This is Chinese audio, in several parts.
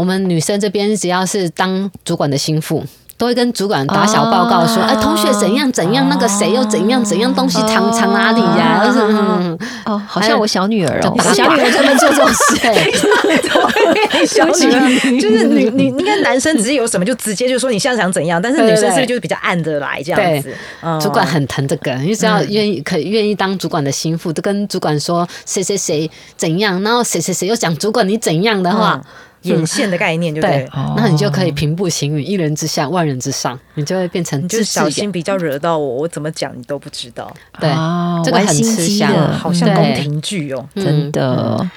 我们女生这边只要是当主管的心腹。都会跟主管打小报告说，哎，同学怎样怎样，那个谁又怎样怎样，东西藏藏哪里呀？哦，好像我小女儿哦，小女儿专门做这种事。小女儿就是女女，应该男生直接有什么就直接就说你现在想怎样，但是女生是不是就是比较暗着来这样子？主管很疼这个，你只要愿意可愿意当主管的心腹，都跟主管说谁谁谁怎样，然后谁谁谁又讲主管你怎样的话。眼线的概念，就对，那你就可以平步行云，一人之下，万人之上，你就会变成。就小心，比较惹到我，我怎么讲你都不知道。对，这个很吃香，好像宫廷剧哦，真的。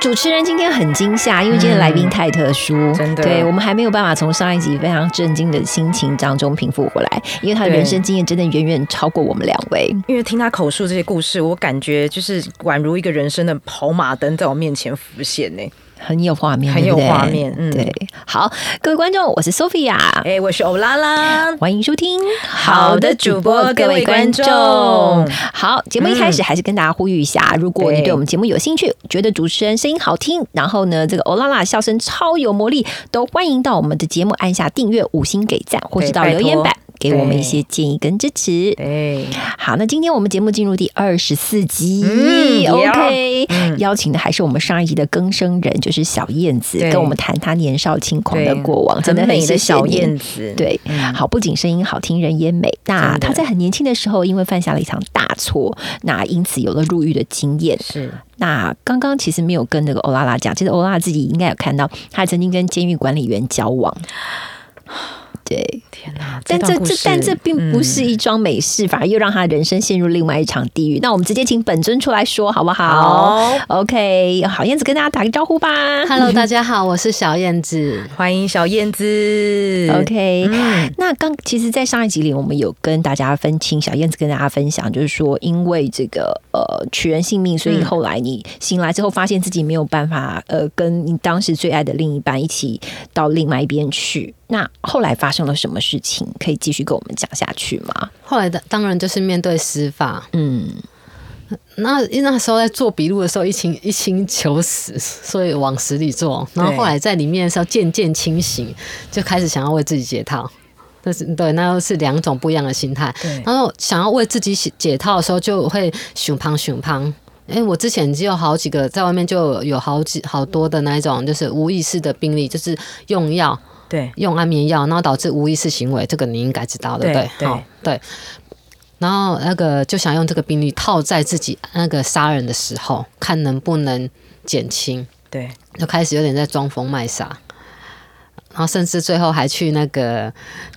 主持人今天很惊吓，因为今天来宾太特殊，真的，对我们还没有办法从上一集非常震惊的心情当中平复回来，因为他的人生经验真的远远超过我们两位。因为听他口述这些故事，我感觉就是宛如一个人生的跑马灯在我面前浮现呢。很有画面，很有画面，嗯，对。好，各位观众，我是 Sophia，哎，我是欧拉拉，欢迎收听好的主播，各位观众。好，节目一开始还是跟大家呼吁一下，如果你对我们节目有兴趣，觉得主持人声音好听，然后呢，这个欧拉拉笑声超有魔力，都欢迎到我们的节目按下订阅、五星给赞，或是到留言板。给我们一些建议跟支持。对，好，那今天我们节目进入第二十四集，OK，邀请的还是我们上一集的更生人，就是小燕子，跟我们谈她年少轻狂的过往，真的美的小燕子。对，好，不仅声音好听，人也美。那她在很年轻的时候，因为犯下了一场大错，那因此有了入狱的经验。是，那刚刚其实没有跟那个欧拉拉讲，其实欧拉拉自己应该有看到，她曾经跟监狱管理员交往。对，天哪！但这这但这并不是一桩美事，反而又让他人生陷入另外一场地狱。那我们直接请本尊出来说好不好？OK，好燕子跟大家打个招呼吧。Hello，大家好，我是小燕子，欢迎小燕子。OK，那刚其实，在上一集里，我们有跟大家分清，小燕子跟大家分享，就是说，因为这个呃取人性命，所以后来你醒来之后，发现自己没有办法呃跟你当时最爱的另一半一起到另外一边去。那后来发生了什么事情？可以继续跟我们讲下去吗？后来的当然就是面对司法，嗯，那那时候在做笔录的时候，一心一心求死，所以往死里做。然后后来在里面的时候渐渐清醒，就开始想要为自己解套。但是对，那又是两种不一样的心态。然后想要为自己解解套的时候，就会熊胖熊胖。哎，我之前就有好几个在外面就有好几好多的那一种，就是无意识的病例，就是用药。对，用安眠药，然后导致无意识行为，这个你应该知道的，对对？好，对。然后那个就想用这个病例套在自己那个杀人的时候，看能不能减轻。对，就开始有点在装疯卖傻。然后甚至最后还去那个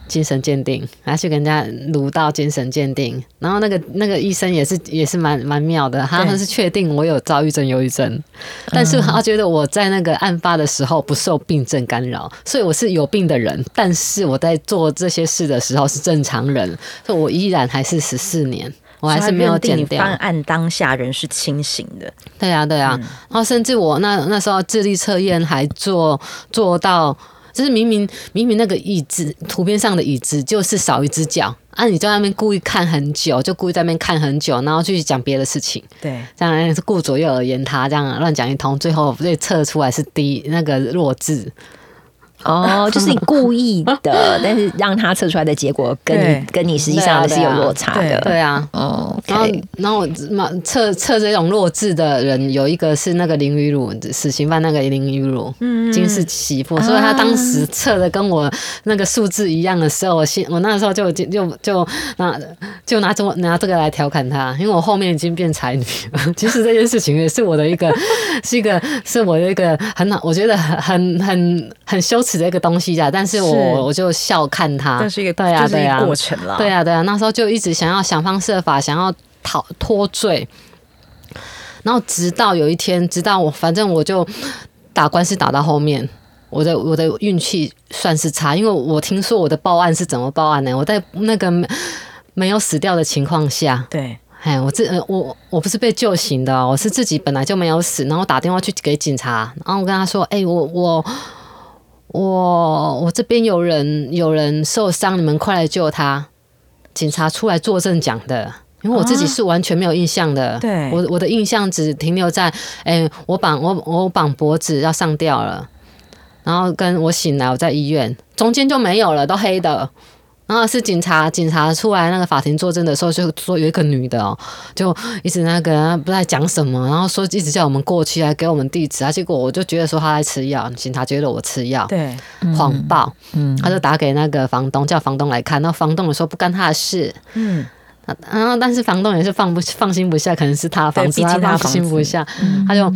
精神鉴定，还去跟人家撸到精神鉴定。然后那个那个医生也是也是蛮蛮妙的，他们是确定我有躁郁症、忧郁症，但是他觉得我在那个案发的时候不受病症干扰，所以我是有病的人。但是我在做这些事的时候是正常人，所以我依然还是十四年，我还是没有减掉。犯案当下人是清醒的，对呀对呀。然后甚至我那那时候智力测验还做做到。就是明明明明那个椅子图片上的椅子就是少一只脚啊！你在那边故意看很久，就故意在那边看很久，然后继续讲别的事情。对，这样是顾左右而言他，这样乱讲一通，最后被测出来是低那个弱智。哦，就是你故意的，但是让他测出来的结果跟你跟你实际上是有落差的。对啊，哦，然后然后测测这种弱智的人，有一个是那个林雨茹，死刑犯那个林雨茹，嗯，金氏媳妇，所以他当时测的跟我那个数字一样的时候，我心我那时候就就就就拿就拿这拿这个来调侃他，因为我后面已经变才女了。其实这件事情也是我的一个是一个是我的一个很好，我觉得很很很羞耻。这个东西的，但是我我就笑看他，这是一个对啊对啊。过程了，对啊对啊，那时候就一直想要想方设法想要逃脱罪，然后直到有一天，直到我反正我就打官司打到后面，我的我的运气算是差，因为我听说我的报案是怎么报案呢？我在那个没有死掉的情况下，对，哎，我这我我不是被救醒的，我是自己本来就没有死，然后打电话去给警察，然后我跟他说，哎，我我。我我这边有人有人受伤，你们快来救他！警察出来作证讲的，因为我自己是完全没有印象的。对我我的印象只停留在，哎、我绑我我绑脖子要上吊了，然后跟我醒来我在医院，中间就没有了，都黑的。然后是警察，警察出来那个法庭作证的时候，就说有一个女的哦，就一直那个不知道讲什么，然后说一直叫我们过去，啊给我们地址啊。结果我就觉得说她在吃药，警察觉得我吃药，对，谎报，他就打给那个房东，叫房东来看。那房东也说不干他的事，嗯，然后但是房东也是放不放心不下，可能是他的房子，他放心不下，他就。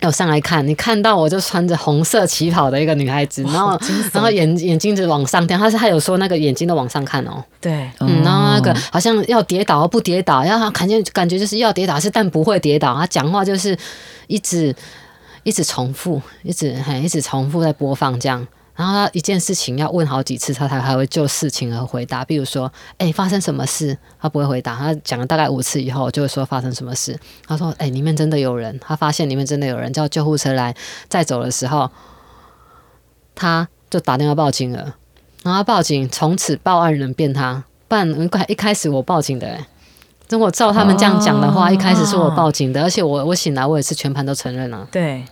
有上来看，你看到我就穿着红色旗袍的一个女孩子，然后然后眼眼睛就往上掉，她是她有说那个眼睛都往上看哦，对，嗯，然后那个好像要跌倒不跌倒，然后感觉感觉就是要跌倒是但不会跌倒，她讲话就是一直一直重复，一直还一直重复在播放这样。然后他一件事情要问好几次，他才还会就事情而回答。比如说，哎、发生什么事？他不会回答。他讲了大概五次以后，就会说发生什么事。他说，哎、里面真的有人。他发现里面真的有人，叫救护车来再走的时候，他就打电话报警了。然后他报警，从此报案人变他。不然一开一开始我报警的、欸，如果照他们这样讲的话，哦一开始是我报警的，而且我我醒来我也是全盘都承认了、对，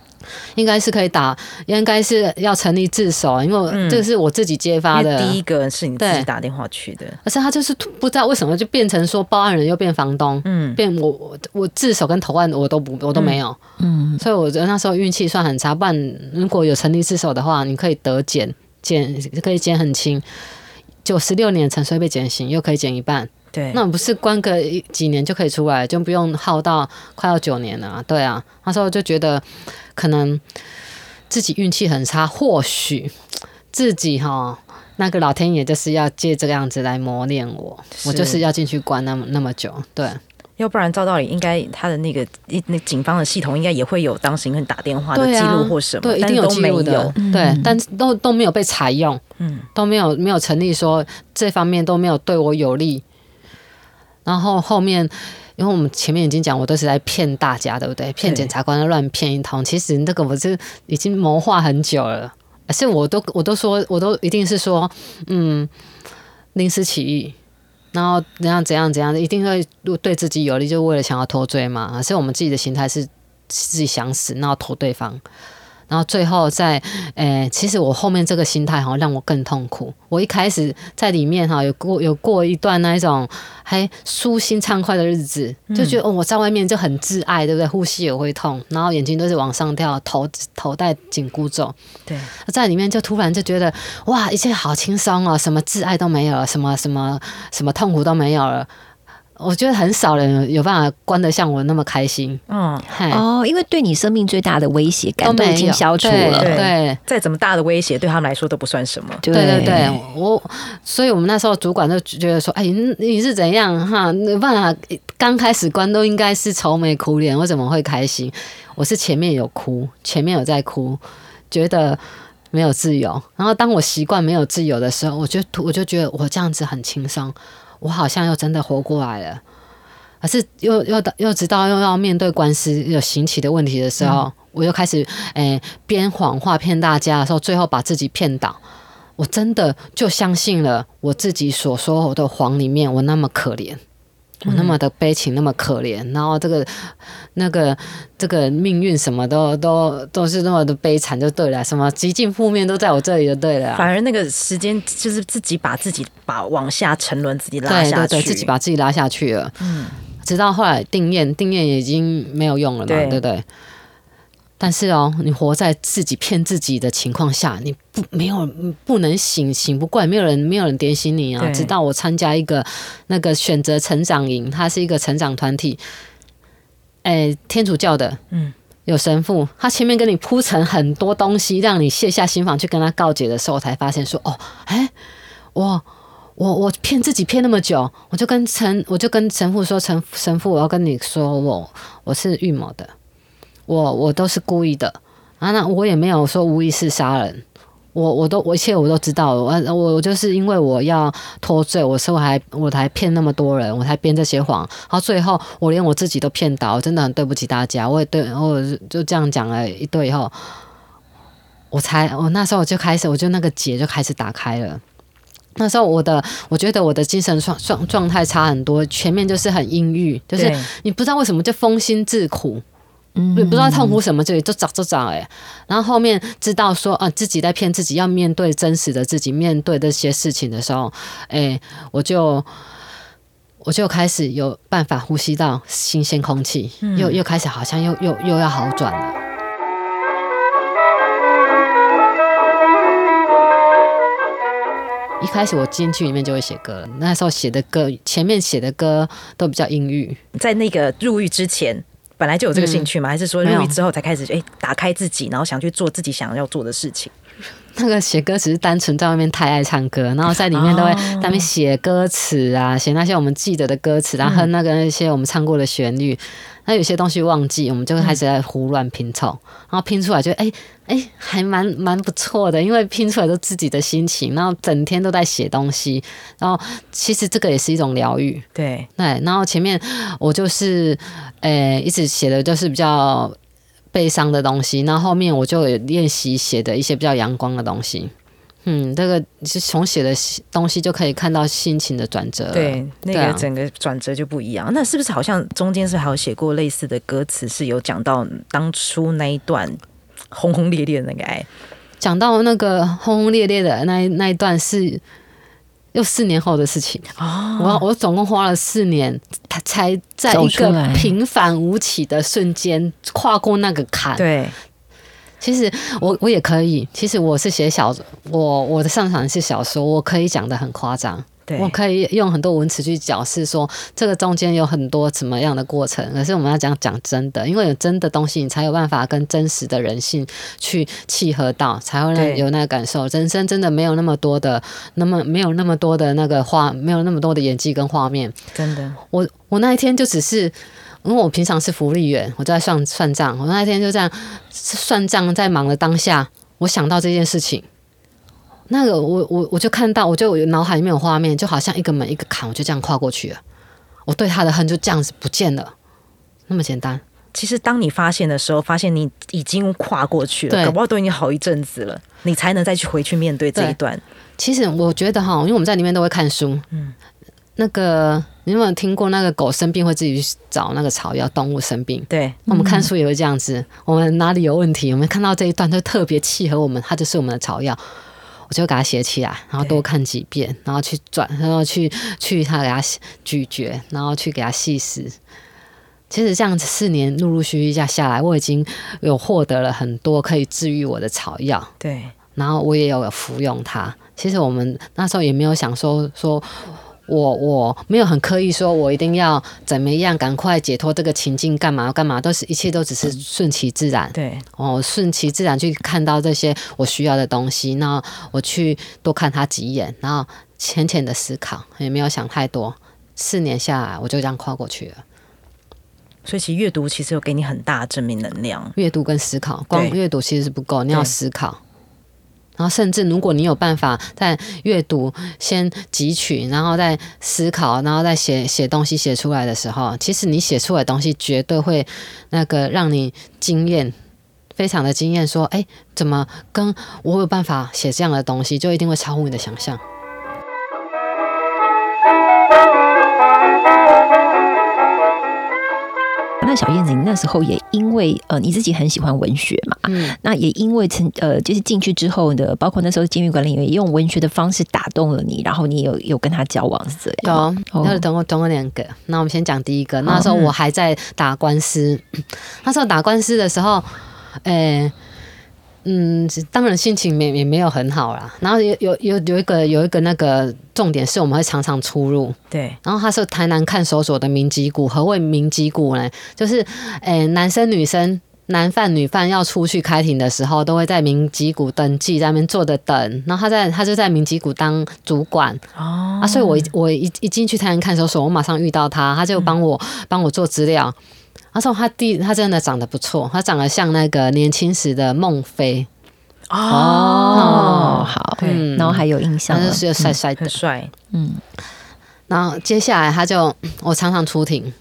应该是可以打，应该是要成立自首，因为这是我自己揭发的。为第一个是你自己打电话去的，可是他就是不知道为什么就变成说报案人又变房东，嗯，变我我我自首跟投案我都不我都没有，嗯，所以我觉得那时候运气算很差。不然如果有成立自首的话，你可以得减减可以减很轻，九十六年沉睡被减刑，又可以减一半，对，那不是关个一几年就可以出来，就不用耗到快要九年了啊、对啊，那时候就觉得可能自己运气很差，或许自己哈。那个老天爷就是要借这个样子来磨练我，我就是要进去关那么那么久，对，要不然照道理应该他的那个一那警方的系统应该也会有当时你打电话的记录或什么，对，一但是都没定有记录的。有，，对，但都都没有被采用，嗯，都没有没有成立说这方面都没有对我有利。然后后面，因为我们前面已经讲，我都是在骗大家，对不对？骗检察官乱骗一通。其实那个我是已经谋划很久了，而且我都我都说，我都一定是说，嗯，临时起意。然后怎样怎样怎样，一定会对自己有利，就为了想要脱罪嘛。而且我们自己的心态是自己想死，然后投对方。然后最后在，诶、其实我后面这个心态哈，让我更痛苦。我一开始在里面哈，有过有过一段那一种还舒心畅快的日子，就觉得、哦，我在外面就很自爱，对不对？呼吸也会痛，然后眼睛都是往上跳，头头戴紧箍咒，对，在里面就突然就觉得哇，一切好轻松哦，什么自爱都没有了，什么什么什么痛苦都没有了。我觉得很少人有办法关得像我那么开心，嗯，嗨，哦，因为对你生命最大的威胁感都已经消除了，对。对。再怎么大的威胁对他们来说都不算什么，对。对对对，我，所以我们那时候主管就觉得说，哎，你你是怎样？哈？没办法，刚开始关都应该是愁眉苦脸，我怎么会开心？我是前面有哭，前面有在哭，觉得没有自由。然后当我习惯没有自由的时候，我就我就觉得我这样子很轻松，我好像又真的活过来了。可是又又又直到又要面对官司有刑期的问题的时候，我又开始诶编谎话骗大家的时候，最后把自己骗倒。我真的就相信了我自己所说的谎里面，我那么可怜，我那么的悲情，那么可怜，然后这个那个这个命运什么都都都是那么的悲惨，就对了，什么极尽负面都在我这里就对了啊。反而那个时间就是自己把自己把往下沉沦，自己拉下去，对对，自己把自己拉下去了。嗯，直到后来定验，定验已经没有用了嘛，对对不对？但是哦，你活在自己骗自己的情况下，你不没有不能醒醒不过来，没有人没有人点醒你啊！直到我参加一个那个选择成长营，它是一个成长团体，哎，天主教的，嗯，有神父，他前面跟你铺陈很多东西，让你卸下心防去跟他告解的时候，我才发现说，哦，哎，我。我我骗自己骗那么久，我就跟陈我就跟神父说，神神父，我要跟你说，我我是预谋的，我我都是故意的。啊，那我也没有说无意识杀人，我我都我一切我都知道，我我我就是因为我要脱罪，我所以我还我才骗那么多人，我才编这些谎，然后最后我连我自己都骗倒，我真的很对不起大家，我也对我就这样讲了一堆以后，我才我那时候就开始我就那个结就开始打开了。那时候我的，我觉得我的精神状状状态差很多，前面就是很阴郁，就是你不知道为什么就封心自苦，嗯也不知道痛苦什么，就就找就找哎，然后后面知道说啊自己在骗自己，要面对真实的自己，面对这些事情的时候，哎，我就我就开始有办法呼吸到新鲜空气，又又开始好像又又又要好转了。一开始我进去里面就会写歌了，那时候写的歌，前面写的歌都比较阴郁，在那个入狱之前。本来就有这个兴趣吗？还是说入狱之后才开始哎、打开自己，然后想去做自己想要做的事情？那个写歌只是单纯在外面太爱唱歌，然后在里面都会哦在那边写歌词啊，写那些我们记得的歌词，然后哼那个那些我们唱过的旋律。那有些东西忘记，我们就会开始在胡乱拼凑，然后拼出来就哎哎还蛮蛮不错的，因为拼出来都自己的心情，然后整天都在写东西，然后其实这个也是一种疗愈。对，对，然后前面我就是，呃，一直写的就是比较悲伤的东西，然后后面我就有练习写的一些比较阳光的东西。嗯，这个是从写的东西就可以看到心情的转折了。对，那个整个转折就不一样。那是不是好像中间是还有写过类似的歌词，是有讲到当初那一段轰轰烈烈的那个爱？讲到那个轰轰烈烈的那一那一段是又四年后的事情。哦，我我总共花了四年，他才在一个平凡无奇的瞬间跨过那个坎。对，其实我我也可以，其实我是写小，我我的擅长是小说，我可以讲的很夸张，对，我可以用很多文词去表示说这个中间有很多怎么样的过程。可是我们要讲讲真的，因为有真的东西，你才有办法跟真实的人性去契合到，才会让你有那个感受。人生真的没有那么多的，那么没有那么多的那个画，没有那么多的演技跟画面。真的，我我那一天就只是，因为我平常是福利员，我在算算账。我那一天就这样算账，在忙的当下，我想到这件事情，那个我我我就看到，我就我脑海里面有画面，就好像一个门一个坎，我就这样跨过去了。我对他的恨就这样子不见了，那么简单。其实当你发现的时候，发现你已经跨过去了，对搞不好都已经好一阵子了，你才能再去回去面对这一段。其实我觉得哈，因为我们在里面都会看书，嗯，那个你有没有听过那个狗生病会自己去找那个草药？动物生病，对，我们看书也会这样子，我们哪里有问题，我们看到这一段就特别契合我们，它就是我们的草药，我就给它写起来，然后多看几遍，然后去转，然后去去它给它咀嚼，然后去给它细食。其实这样子四年陆陆续续下下来，我已经有获得了很多可以治愈我的草药，对，然后我也有服用它。其实我们那时候也没有想说说。我我没有很刻意说，我一定要怎么样，赶快解脱这个情境，干嘛干嘛，都是一切都只是顺其自然。对，哦，顺其自然去看到这些我需要的东西，那我去多看他几眼，然后浅浅的思考，也没有想太多。四年下来，我就这样跨过去了。所以其实阅读其实有给你很大的正面能量。阅读跟思考，光阅读其实是不够，你要思考。然后，甚至如果你有办法在阅读先汲取，然后再思考，然后再写写东西写出来的时候，其实你写出来的东西绝对会那个让你惊艳，非常的惊艳。说，哎，怎么跟我有办法写这样的东西，就一定会超乎你的想象。那小燕子，你那时候也因为呃你自己很喜欢文学嘛，嗯，那也因为曾呃就是进去之后的，包括那时候监狱管理员也用文学的方式打动了你，然后你有有跟他交往是这样吗？，哦那等我等我两个。那我们先讲第一个，那时候我还在打官司，那时候打官司的时候，诶、嗯，当然心情也也没有很好啦。然后有有有有一个有一个那个重点是我们会常常出入，对，然后他是台南看守所的民籍股，何谓民籍股呢？就是诶、男生女生。男犯女犯要出去开庭的时候，都会在民籍股登记，在那边坐着等。然后他在他就在民籍股当主管，哦啊，所以我一我一一进去台南看守所，我马上遇到他，他就帮我帮我做资料。他说他弟他真的长得不错，他长得像那个年轻时的孟非，哦，好，嗯然后还有印象他就是帅帅的。帅，嗯，然后接下来他就我常常出庭，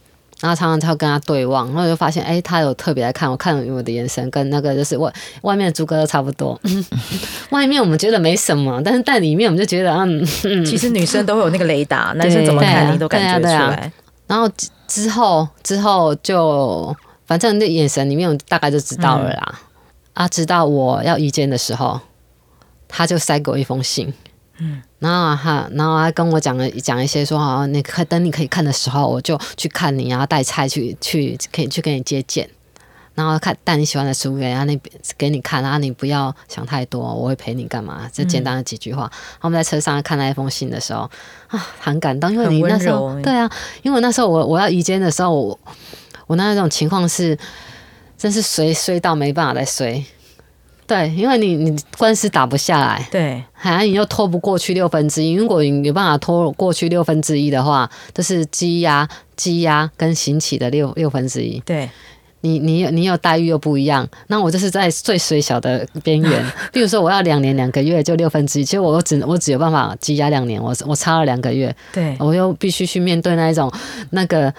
然后常常他跟他对望，然后就发现，哎，他有特别来看我，看我的眼神跟那个就是外外面的猪哥都差不多。外面我们觉得没什么，但是在里面我们就觉得，嗯，其实女生都会有那个雷达，男生怎么看你都感觉出来。然后之后之后就，反正那眼神里面我大概就知道了啦。啊，直到我要遇见的时候，他就塞给我一封信。嗯，然后他，然后他跟我讲了讲一些，说好，你可等你可以看的时候，我就去看你，然后带菜去去，可以去跟你接见，然后看带你喜欢的书给他那边给你看，然后你不要想太多，我会陪你干嘛？这简单的几句话。我们在车上看那一封信的时候啊，很感动，因为你那时候对啊，因为那时候我我要移监的时候，我我那种情况是真是衰衰到没办法再衰。对，因为你你官司打不下来，对，好像你又拖不过去六分之一。如果你有办法拖过去六分之一的话，这是羁押、羁押跟行起的六六分之一。对，你你你有待遇又不一样，那我就是在最水小的边缘。比如说我要两年两个月就六分之一，其实我只我只有办法积压两年，我我差了两个月，对我又必须去面对那一种那个。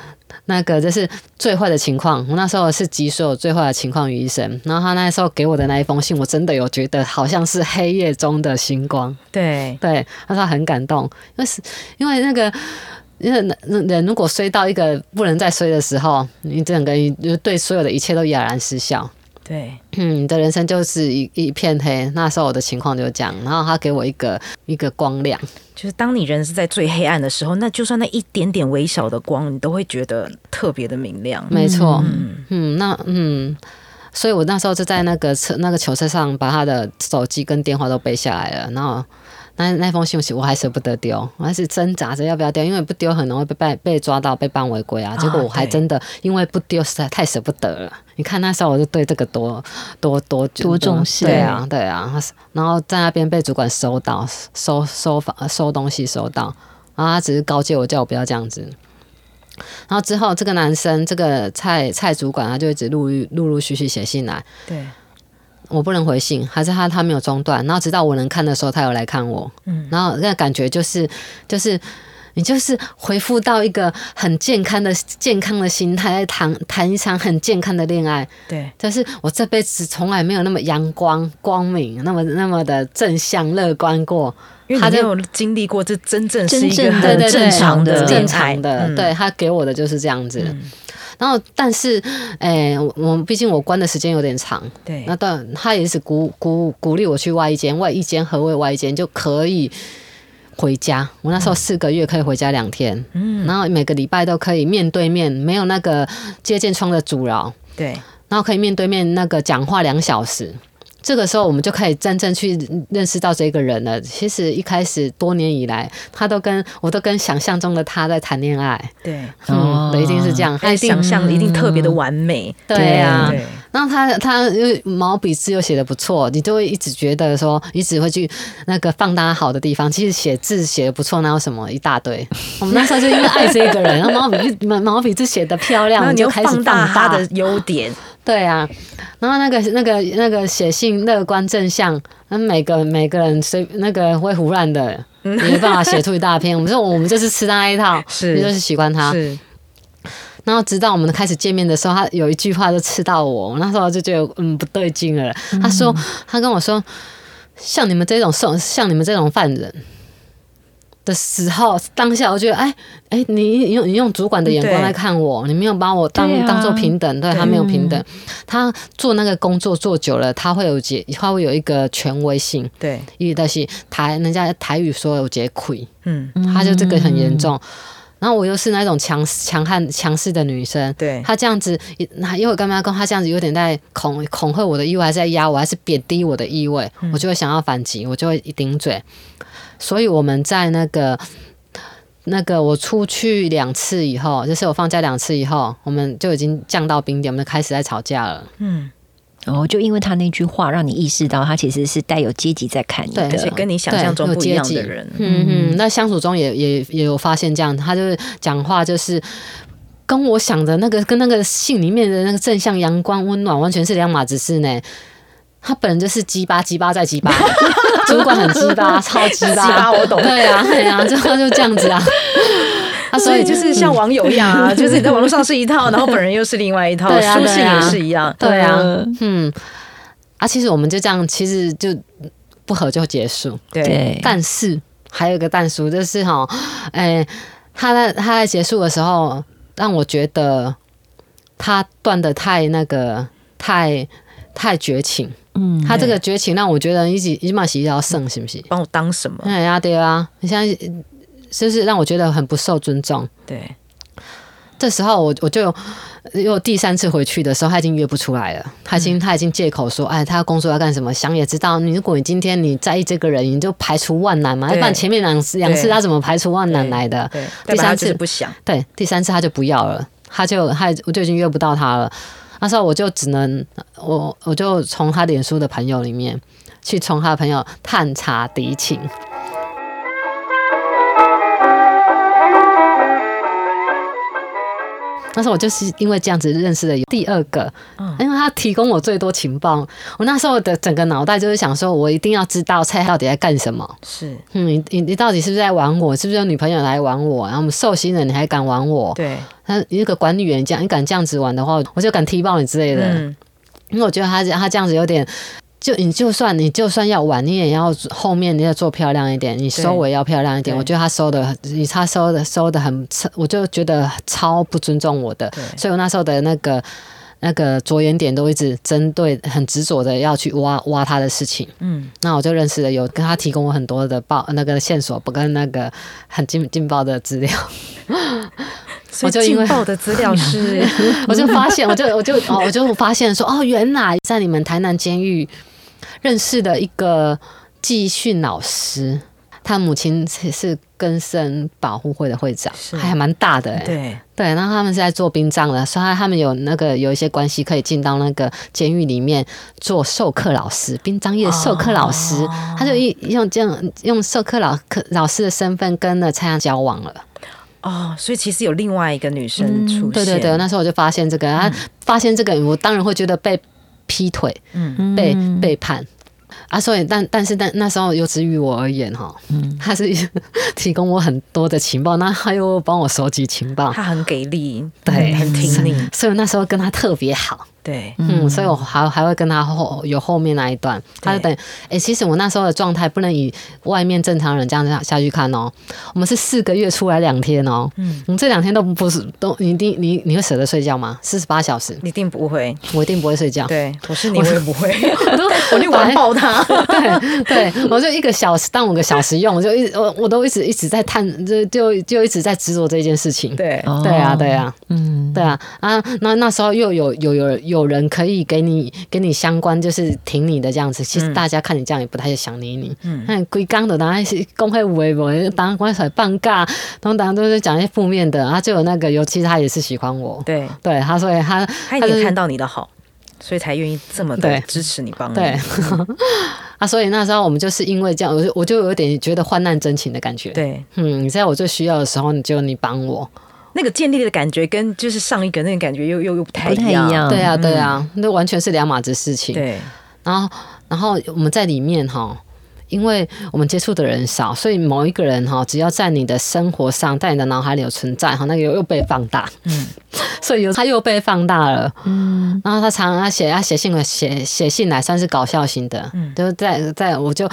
那个就是最坏的情况，我那时候是集所有最坏的情况于一身。然后他那时候给我的那一封信，我真的有觉得好像是黑夜中的星光。对对，他说很感动，因为是因为那个，因为人如果衰到一个不能再衰的时候，你整个就对所有的一切都哑然失笑。对，嗯，你的人生就是一一片黑。那时候我的情况就这样，然后他给我一个一个光亮，就是当你人是在最黑暗的时候，那就算那一点点微小的光，你都会觉得特别的明亮。没错，嗯，那嗯，所以我那时候就在那个车那个球车上，把他的手机跟电话都背下来了，然后。那那封信息我还舍不得丢，我还是挣扎着要不要丢，因为不丢很容易被被被抓到被办违规啊。结果我还真的因为不丢实在太舍不得了。你看那时候我就对这个多多多多重视，对啊对啊。然后在那边被主管收到收收房收东西收到，然后他只是告诫我叫我不要这样子。然后之后这个男生这个蔡蔡主管他就一直陆陆陆续续写信来，对。我不能回信，还是他他没有中断，然后直到我能看的时候，他有来看我，嗯，然后那感觉就是就是你就是回复到一个很健康的健康的心态，谈谈一场很健康的恋爱，对，就是我这辈子从来没有那么阳光光明，那么那么的正向乐观过，因为没有经历过，这真正是一个很正常的正常的，对他给我的就是这样子。然后，但是，诶，我毕竟我关的时间有点长，对。那当然，他也是鼓鼓鼓励我去外一间，外一间何谓外一间就可以回家。我那时候四个月可以回家两天，嗯，然后每个礼拜都可以面对面，没有那个接见窗的阻扰，对。然后可以面对面那个讲话两小时。这个时候，我们就可以真正去认识到这个人了。其实一开始多年以来，他都跟我都跟想象中的他在谈恋爱。对，嗯，一定是这样。他想象一定特别的完美。对呀，然后他他因为毛笔字又写的不错，你就会一直觉得说，你只会去那个放大好的地方。其实写字写的不错，那有什么一大堆？我们那时候就因为爱这个人，然后毛笔毛毛笔字写的漂亮，你就开始放大他的优点。对啊，然后那个那个那个写信乐观正向，那每个每个人随那个会胡乱的，没办法写出一大篇。我们说我们就是吃他那一套，是就是喜欢他。是，然后直到我们开始见面的时候，他有一句话就刺到我，我那时候就觉得嗯不对劲了。他说他跟我说，像你们这种受像你们这种犯人。的时候，当下我觉得，哎哎，你用你用主管的眼光来看我，你没有把我当当做平等，对他没有平等。他做那个工作做久了，他会有结，他会有一个权威性，对，因为但是台人家台语说有结亏，嗯，他就这个很严重。然后我又是那种强强悍强势的女生，对，他这样子，那因为干嘛跟他这样子有点在恐恐吓我的意味，还是在压我，还是贬低我的意味，我就会想要反击，我就会顶嘴。所以我们在那个那个我出去两次以后，就是我放假两次以后，我们就已经降到冰点，我们就开始在吵架了。嗯，然后就因为他那句话，让你意识到他其实是带有阶级在看你的，而且跟你想象中不一样的人。嗯嗯，那相处中也也也有发现这样，他就是讲话就是跟我想的那个跟那个信里面的那个正向、阳光、温暖完全是两码子事呢。他本人就是鸡巴鸡巴再鸡巴，主管很鸡巴，超鸡巴，我懂。对啊，对啊，最后就这样子啊。啊，所以就是像网友一样啊，就是你在网络上是一套，然后本人又是另外一套，书信也是一样。对啊嗯，嗯，啊，其实我们就这样，其实就不合就结束。对对，但是还有一个但书，就是哈，哎、他在他在结束的时候，让我觉得他断的太那个太太绝情。嗯，他这个绝情让我觉得一直一马洗要胜，行不行？帮我当什么？哎呀，对啊，你现在就是让我觉得很不受尊重。对，这时候我我就又第三次回去的时候，他已经约不出来了。他已经、他已经借口说，哎，他要工作要干什么？想也知道，你如果你今天你在意这个人，你就排除万难嘛。要对不然前面两次两次他怎么排除万难来的？对，第三次不想。对，第三次他就不要了，他就他我就已经约不到他了。那时候我就只能我我就从他脸书的朋友里面去从他的朋友探查敌情。那时候我就是因为这样子认识了第二个，因为他提供我最多情报。我那时候的整个脑袋就是想说，我一定要知道蔡到底在干什么。是，嗯，你你你到底是不是在玩我？是不是有女朋友来玩我？然后我们寿星人你还敢玩我？对，他一个管理员这样，你敢这样子玩的话，我就敢踢爆你之类的。嗯，因为我觉得他他这样子有点，就你就算你就算要玩，你也要后面你要做漂亮一点，你收尾要漂亮一点。我觉得他收的，他收的收的很，我就觉得超不尊重我的，所以我那时候的那个。那个着眼点都一直针对，很执着的要去挖挖他的事情。嗯，那我就认识了有跟他提供我很多的报那个线索，不跟那个很劲劲爆的资料。我就因为劲爆的资料是，我就发现，我就我就哦，我就发现说，哦，原来在你们台南监狱认识的一个技训老师，他母亲是是根生保护会的会长，是还蛮大的哎、对，对，然后他们是在做殡葬的，所以他们有那个有一些关系可以进到那个监狱里面做授课老师，殡葬业的授课老师，哦他就一用这样用授课老课老师的身份跟了蔡阳交往了。哦，所以其实有另外一个女生出现，嗯对对对，那时候我就发现这个，啊，发现这个，我当然会觉得被劈腿、嗯，被背叛。啊，所以但但是但那时候，尤其于我而言哈，他是 提供我很多的情报，那他又帮我收集情报，他很给力，对。很挺你，所以那时候跟他特别好，对，嗯，所以我还还会跟他后有后面那一段，他就等哎、诶其实我那时候的状态不能以外面正常人这样下下去看哦，我们是四个月出来两天哦，嗯，我们这两天都不是都你一定你你会舍得睡觉吗？四十八小时，一定不会，我一定不会睡觉，对我是你，我也不会，我都 我就玩爆他，对对，我就一个小时当五个小时用，我就一直我我都一直一直在探，就就就一直在执着这件事情。对，哦对啊，对啊，嗯，对啊啊！那那时候又有有有有人可以给你给你相关，就是挺你的这样子。其实大家看你这样也不太想理你。嗯，那规刚的当然是公开无为不为，当然关出来半尬，通常都是讲一些负面的。然后就有那个，尤其是他也是喜欢我，对，对他，所以他他一定看到你的好，所以才愿意这么的对支持你，帮你，对 啊，所以那时候我们就是因为这样，我就我就有点觉得患难真情的感觉。，对，嗯，你在我最需要的时候，你就你帮我。那个建立的感觉跟就是上一个那个感觉又又又不太不太一样。对啊，对啊，那完全是两码子事情。对，然后，然后我们在里面哈，因为我们接触的人少，所以某一个人哈，只要在你的生活上，在你的脑海里有存在哈，那个又又被放大，嗯，所以有他又被放大了，嗯，然后他常常他写他写信来写写信来，算是搞笑型的，嗯，就是在在我就。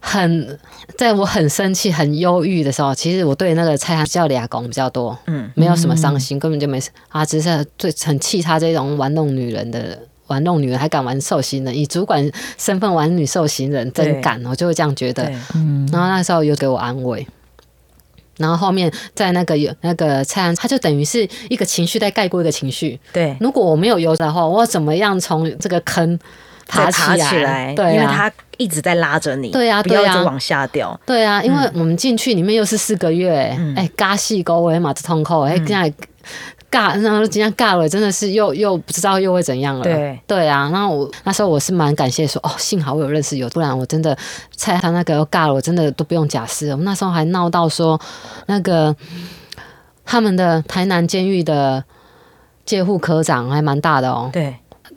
很，在我很生气、很忧郁的时候，其实我对那个蔡汉比较俩拱比较多，嗯，没有什么伤心，根本就没事。啊，只是最很气他这种玩弄女人的，玩弄女人还敢玩受刑人，以主管身份玩女受刑人，真敢，我就会这样觉得。对，然后那时候有给我安慰，然后后面在那个有那个蔡安，他就等于是一个情绪在盖过一个情绪。对，如果我没有油的话，我怎么样从这个坑爬起起来，对啊，因为他一直在拉着你，对啊不要对啊。就往下掉，对啊，因为我们进去里面又是四个月，哎、尬戏勾尾嘛，这痛苦，哎、这样尬，然后今天尬了，真的是又又不知道又会怎样了。对。对啊，然后我那时候我是蛮感谢说，哦，幸好我有认识有，不然我真的猜他那个尬了，我真的都不用假释。我们那时候还闹到说，那个他们的台南监狱的戒护科长还蛮大的哦，对，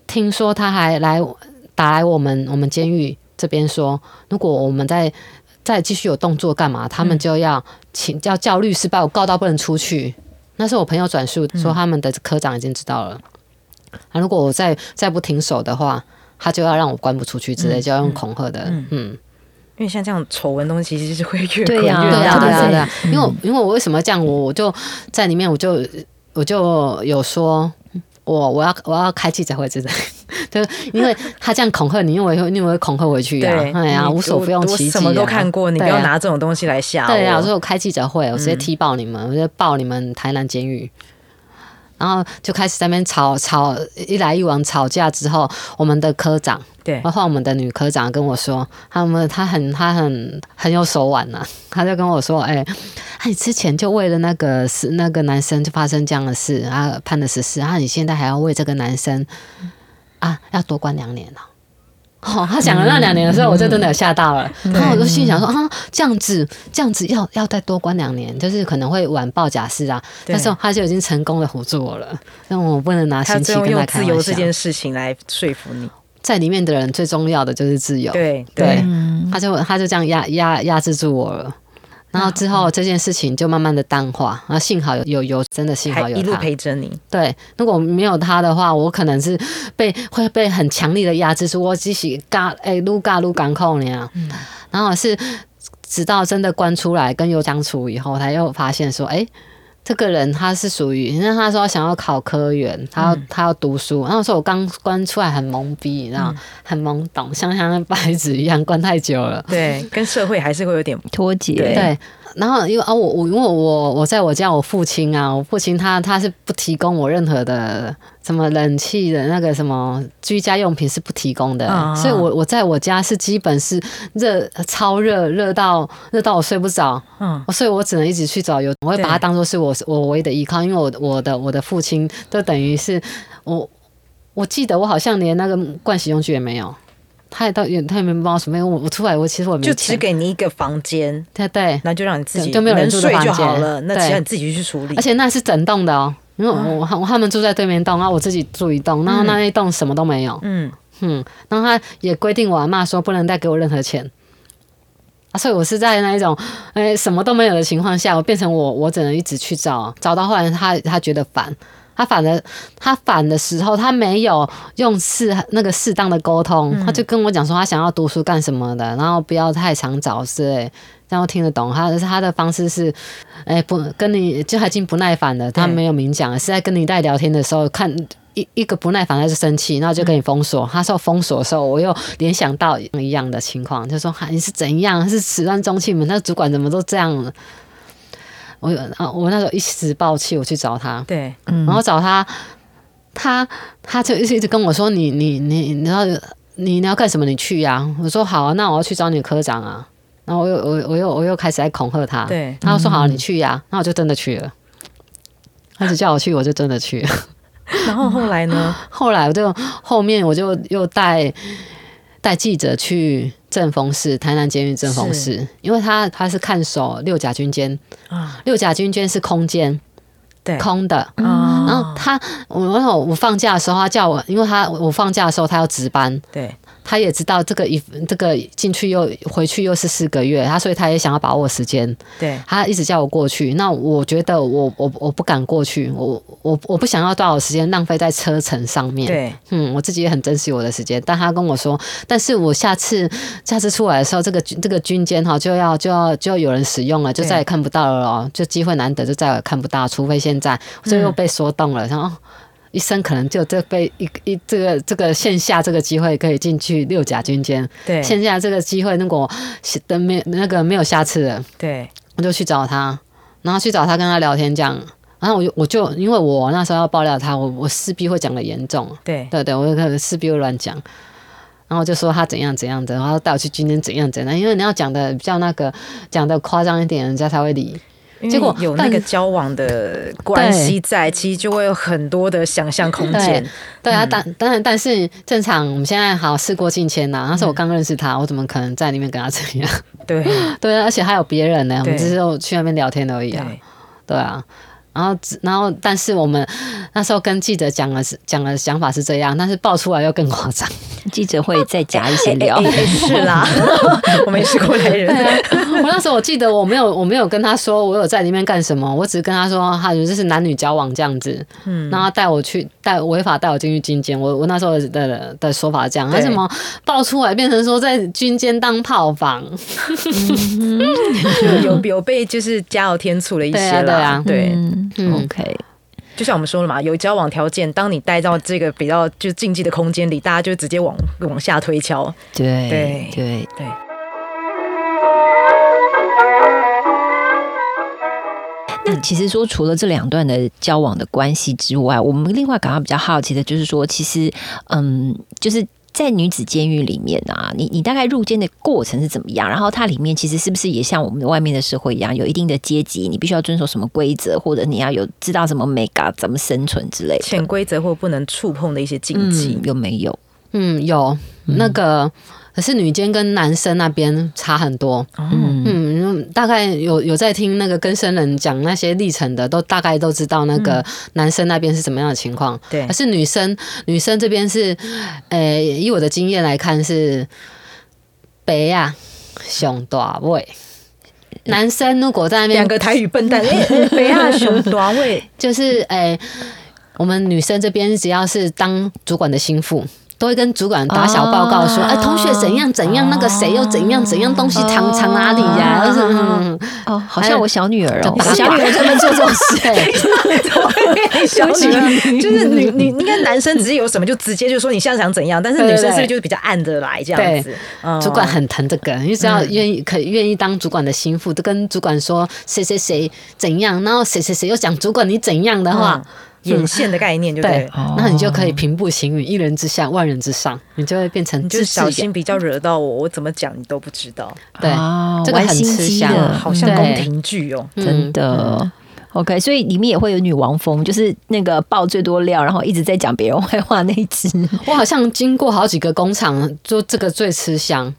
听说他还来打来我们我们监狱这边说，如果我们在再继续有动作干嘛，他们就要请叫叫律师把我告到不能出去。那是我朋友转述说，他们的科长已经知道了。啊，如果我再再不停手的话，他就要让我关不出去之类，就要用恐吓的。嗯，因为像这样丑闻东西，其实是会越对呀，对呀，对呀，对呀。因为因为我为什么这样，我我就在里面，我就我就有说。我我要我要开记者会，真的，就因为他这样恐吓你，因为因为恐吓回去呀，哎呀，无所不用其极，什么都看过，你不要拿这种东西来吓我。对呀，所以我开记者会，我直接踢爆你们，我就爆你们台南监狱。然后就开始在那边吵吵，一来一往吵架之后，我们的科长，对，包括我们的女科长跟我说，他们他很他很很有手腕呐，他就跟我说，哎，你之前就为了那个是那个男生就发生这样的事啊，判了十四，啊，你现在还要为这个男生啊，要多关两年了。哦，他讲了那两年的时候，我就真的吓到了。然后我就心想说啊，这样子，这样子要要再多关两年，就是可能会晚报假释啊。但是他就已经成功的唬住我了，那我不能拿心气跟他开玩笑。这件事情来说服你，在里面的人最重要的就是自由。对对，他就他就这样压压压制住我了。然后之后这件事情就慢慢的淡化，然后幸好有有有真的幸好有一路陪着你。对，如果没有他的话，我可能是被会被很强力的压制，住我只是嘎哎撸嘎撸港口那样。然后是直到真的关出来跟尤相处以后，他又发现说，哎，这个人他是属于，因为他说想要考科员，他要他要读书。然后说我刚关出来很懵逼，然后很懵懂，像像白纸一样关太久了。对，跟社会还是会有点脱节。对。然后因为啊，我我因为我我在我家，我父亲啊，我父亲他他是不提供我任何的什么冷气的那个什么居家用品是不提供的，所以我我在我家是基本是热超热热到热到我睡不着，嗯，所以我只能一直去找油，我会把它当做是我我唯一的依靠，因为我我的我的父亲都等于是我我记得我好像连那个盥洗用具也没有。他也到也他也没帮我什么，我我出来我其实我没就只给你一个房间，对对，那就让你自己就没有人睡就好了，那其他你自己去处理。而且那是整栋的哦，因为我我他们住在对面栋，然后我自己住一栋，然后那一栋什么都没有，嗯。嗯，然后他也规定我阿妈说不能再给我任何钱，啊，所以我是在那一种哎什么都没有的情况下，我变成我我只能一直去找，找到后来他他觉得烦。他反的，他反的时候，他没有用适那个适当的沟通，他就跟我讲说他想要读书干什么的，然后不要太常找之类，让我听得懂。他他的方式是，哎，不跟你就已经不耐烦了，他没有明讲，是在跟你在聊天的时候，看一一个不耐烦他就生气，然后就跟你封锁。他说封锁的时候，我又联想到一样的情况，就说哈你是怎样，是始乱终弃吗？那主管怎么都这样？我啊，我那时候一时暴气，我去找他，对，然后找他，他他就一直一直跟我说：“你你你你要你你要干什么？你去呀！”我说：“好啊，那我要去找你科长啊。”然后我又我我又我又开始在恐吓他，对，他说：“好，你去呀。”那我就真的去了，他只叫我去，我就真的去了。然后后来呢？后来我就后面我就又带带记者去。正风室，台南监狱正风室，因为他他是看守六甲军监啊，六甲军监是空间，对，空的。然后他，我我我放假的时候，他叫我，因为他我放假的时候他要值班，对。他也知道这个一这个进去又回去又是四个月，他所以他也想要把握时间。对，他一直叫我过去。那我觉得我我我不敢过去，我我我不想要多少时间浪费在车程上面。对，嗯，我自己也很珍惜我的时间。但他跟我说，但是我下次下次出来的时候，这个这个军舰哈就要就要就要有人使用了，就再也看不到了哦，就机会难得，就再也看不到，除非现在，所以又被说动了，然后。一生可能就这被一一这个这个线下这个机会可以进去六甲军舰，对，线下这个机会如果等没那个没有下次了，对，我就去找他，然后去找他跟他聊天这样，然后我就我就因为我那时候要爆料他，我我势必会讲的严重，对。对对，我可能势必会乱讲，然后就说他怎样怎样的，然后带我去军舰怎样怎样，因为你要讲的比较那个讲的夸张一点，人家才会理。结果有那个交往的关系在，其实就会有很多的想象空间。对啊，但当然，但是正常，我们现在好事过境迁呐。那是我刚认识他，我怎么可能在里面跟他怎样？对 对啊，而且还有别人呢，我们只是去那边聊天而已啊。对啊，然后然后，但是我们那时候跟记者讲了是讲的想法是这样，但是爆出来又更夸张。记者会再加一些料。是啦，我没试过来人。我那时候我记得我没有我没有跟他说我有在里面干什么，我只是跟他说他就是男女交往这样子，嗯，然后带我去带违法带我进去军监，我我那时候的的说法这样，他什么爆出来变成说在军监当炮房，有有被就是加油添醋了一些了，对，OK。就像我们说了嘛，有交往条件，当你带到这个比较就禁忌的空间里，大家就直接往往下推敲。对对对对。那其实说，除了这两段的交往的关系之外，我们另外感到比较好奇的就是说，其实嗯，就是。在女子监狱里面啊，你你大概入监的过程是怎么样？然后它里面其实是不是也像我们外面的社会一样，有一定的阶级？你必须要遵守什么规则，或者你要有知道什么 make 怎么生存之类的潜规则或不能触碰的一些禁忌有没有？嗯，有那个。可是女监跟男生那边差很多，嗯嗯，大概有有在听那个跟生人讲那些历程的，都大概都知道那个男生那边是什么样的情况。对，可是女生女生这边是，呃，以我的经验来看是北亚熊大位，男生如果在那边两个台语笨蛋，北亚熊大位 就是诶，我们女生这边只要是当主管的心腹。都会跟主管打小报告说，哎，同学怎样怎样，那个谁又怎样怎样，东西藏藏哪里呀？哦，好像我小女儿哦，小女儿专门做这种事。小女儿就是女女，应该男生直接有什么就直接就说你现在想怎样，但是女生是不是就是比较暗着来这样子？主管很疼这个，你只要愿意可愿意当主管的心腹，都跟主管说谁谁谁怎样，然后谁谁谁又讲主管你怎样的话。眼线的概念就对，那你就可以平步行云，一人之下，万人之上，你就会变成就小心，比较惹到我，我怎么讲你都不知道。对，这个很吃香，好像宫廷剧哦，真的。OK，所以里面也会有女王风，就是那个爆最多料，然后一直在讲别人坏话那一只。我好像经过好几个工厂，做这个最吃香，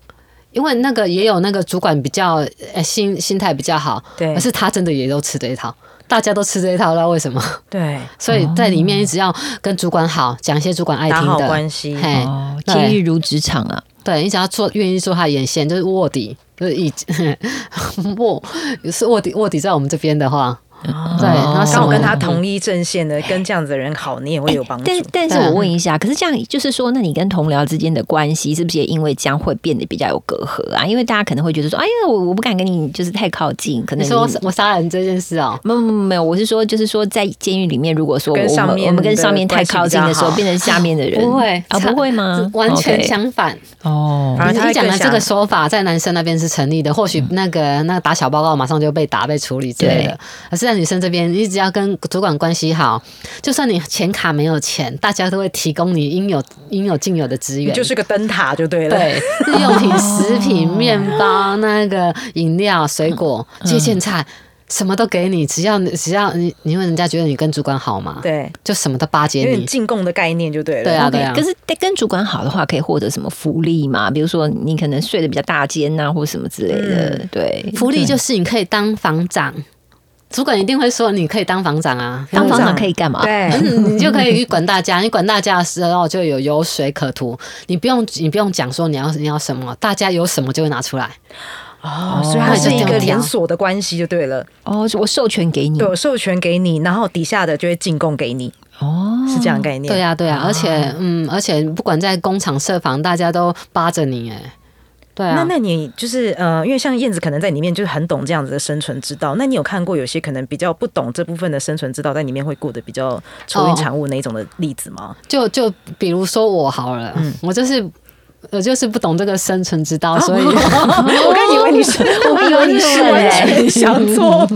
因为那个也有那个主管比较心心态比较好，对，可是他真的也都吃这一套。大家都吃这一套，知道为什么？对，所以在里面一直要跟主管好，讲一些主管爱听的关系，嘿，监狱如职场啊。对你只要做，愿意做他眼线，就是卧 底，就是以卧是卧底，卧底在我们这边的话。对，然后跟他同一阵线的，跟这样子的人好，你也会有帮助。但但是我问一下，可是这样就是说，那你跟同僚之间的关系是不是也因为这样会变得比较有隔阂啊？因为大家可能会觉得说，哎呀，我我不敢跟你就是太靠近。可能说我杀人这件事哦，没有没有没有，我是说就是说在监狱里面，如果说我们我们跟上面太靠近的时候，变成下面的人 不会啊不会吗？完全相反哦。你讲的这个说法在男生那边是成立的，或许那个那个打小报告马上就被打被处理之类的，可是在女生这边你。只要跟主管关系好，就算你钱卡没有钱，大家都会提供你应有应有尽有的资源。就是个灯塔就对了。对，日用品、食品、面包、那个饮料、水果、接线菜，什么都给你。只要只要你，因为人家觉得你跟主管好嘛，对，就什么都巴结你。进贡的概念就对了。对啊，对啊。可是跟主管好的话，可以获得什么福利嘛？比如说你可能睡得比较大间呐，或什么之类的。对，福利就是你可以当房长。主管一定会说，你可以当房长啊，当房长可以干嘛？对，你就可以去管大家，你管大家的时候就有油水可图，你不用你不用讲说你要你要什么，大家有什么就会拿出来。哦，所以它是一个连锁的关系就对了。哦，我授权给你，对，授权给你，然后底下的就会进贡给你。哦，是这样概念。对呀，对呀，而且嗯，而且不管在工厂设防，大家都扒着你哎。对啊，那那你就是呃，因为像燕子可能在里面就是很懂这样子的生存之道。那你有看过有些可能比较不懂这部分的生存之道，在里面会过得比较愁云惨雾那一种的例子吗？就就比如说我好了，嗯，我就是我就是不懂这个生存之道，所以我刚以为你是，我以为你是完全想做，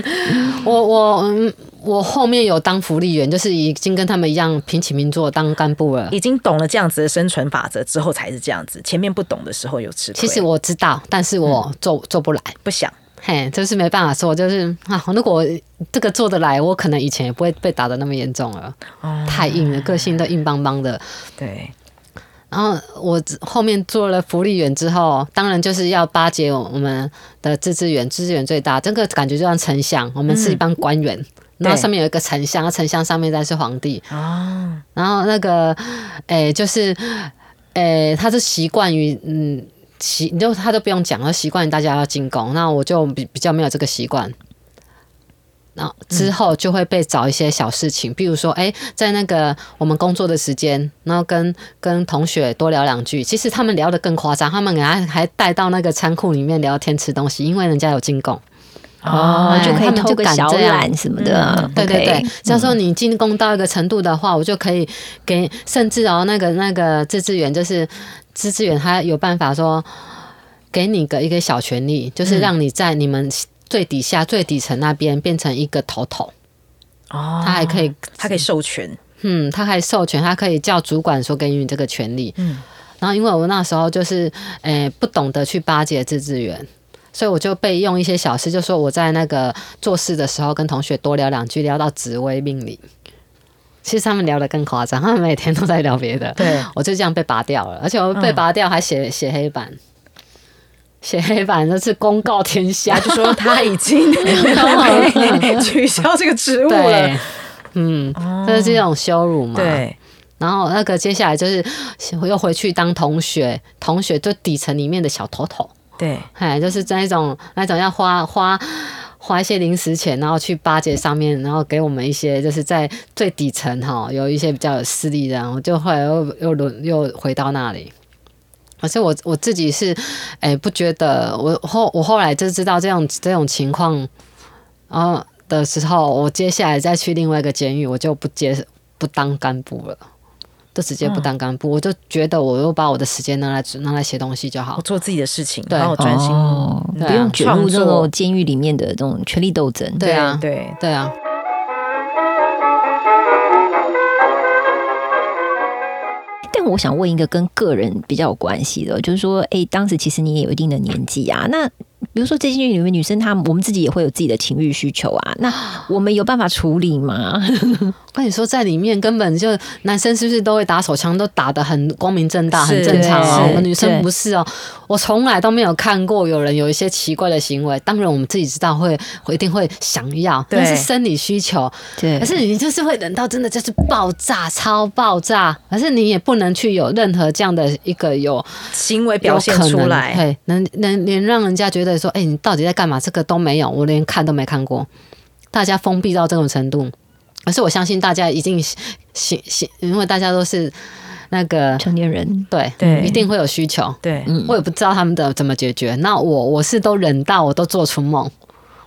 我我嗯。我后面有当福利员，就是已经跟他们一样平起平坐当干部了。已经懂了这样子的生存法则之后，才是这样子。前面不懂的时候有吃亏。其实我知道，但是我做做不来，不想。嘿，就是没办法说，就是啊，如果这个做得来，我可能以前也不会被打的那么严重了。哦，太硬了，个性都硬邦邦的。对。然后我后面做了福利员之后，当然就是要巴结我们的自治员，自治员最大，这个感觉就像丞相，我们是一帮官员。然后上面有一个丞相，丞相上面再是皇帝。哦。然后那个，诶，就是诶、他是习惯于嗯习，你就他都不用讲，他习惯于大家要进宫，那我就比比较没有这个习惯。然后之后就会被找一些小事情，比如说，哎、在那个我们工作的时间，然后跟跟同学多聊两句。其实他们聊得更夸张，他们给他还带到那个仓库里面聊天吃东西，因为人家有进贡。哦，就可以偷个小懒什么的。嗯对对对，假如说你进攻到一个程度的话，我就可以给，甚至哦，那个那个自治员就是自治员，他有办法说给你个一个小权利，就是让你在你们最底下、最底层那边变成一个头头，哦他还可以，他可以授权，嗯，他还授权，他可以叫主管说给你这个权利。嗯然后因为我那时候就是诶、不懂得去巴结自治员。所以我就被用一些小事，就说我在那个做事的时候跟同学多聊两句，聊到紫薇命理。其实他们聊得更夸张，他们每天都在聊别的。对，我就这样被拔掉了，而且我被拔掉还写写黑板，写黑板那是公告天下，就说他已经 被 取消这个职务了对，，嗯，这是这种羞辱嘛。。对，然后那个接下来就是又回去当同学，同学就底层里面的小头头，对，哎，就是那种那种要花花花一些零食钱，然后去巴结上面，然后给我们一些就是在最底层哈有一些比较有势力的，然后就后来又又轮又回到那里。而且我我自己是，哎、不觉得我后我后来就知道这样这种情况，然后的时候，我接下来再去另外一个监狱，我就不接不当干部了，就直接不当干部，我就觉得我又把我的时间拿来拿来写东西就好我。做自己的事情，对然后专心哦，不用卷入这种监狱里面的这种权力斗争。对啊对，对啊，那我想问一个跟个人比较有关系的，就是说，哎、当时其实你也有一定的年纪啊，那比如说这些里面女生，她们我们自己也会有自己的情欲需求啊，那 我们有办法处理吗？我跟你说，在里面根本就男生是不是都会打手枪，都打得很光明正大，很正常啊。我们女生不是哦，我从来都没有看过有人有一些奇怪的行为。当然，我们自己知道会，会一定会想要，对那是生理需求。对可是你就是会等到真的就是爆炸，超爆炸。可是你也不能去有任何这样的一个有行为表现出来，对，能能连让人家觉得说，哎、你到底在干嘛？这个都没有，我连看都没看过。大家封闭到这种程度，可是我相信大家一定行行，因为大家都是那个成年人，对对一定会有需求。对，嗯我也不知道他们的怎么解决。那我我是都忍到我都做出梦，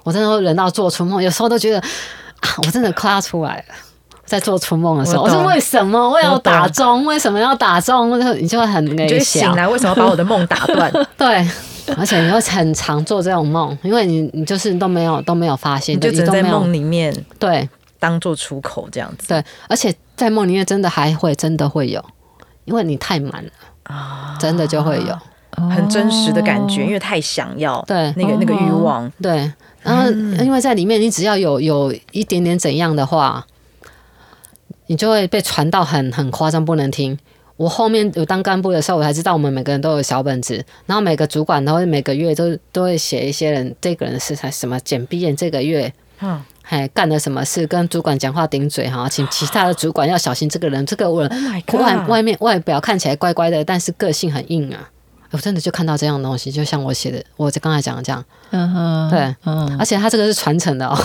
我真的都忍到做出梦，有时候都觉得啊，我真的快要出来了。在做春梦的时候，我我说为什么我要打钟？为什么要打钟？你就会很就内是醒。来为什么把我的梦打断？对，而且你会很常做这种梦，因为你你就是都没有都没有发现，你就只能在梦里面对。当做出口这样子。对，而且在梦里面真的还会真的会有，因为你太满了，啊，真的就会有。很真实的感觉，哦。因为太想要对。那个那个欲望，对，然后因为在里面，你只要有有一点点怎样的话，你就会被传到很很夸张，不能听。我后面有当干部的时候，我才知道我们每个人都有小本子，然后每个主管都会每个月都都会写一些人这个人是才什么简毕业这个月嗯，还干了什么事，跟主管讲话顶嘴哈，请其他的主管要小心这个人，这个人 Oh 外外面外表看起来乖乖的，但是个性很硬啊。我真的就看到这样的东西，就像我写的，我刚才讲的这样，嗯哼，对。嗯，而且他这个是传承的哦。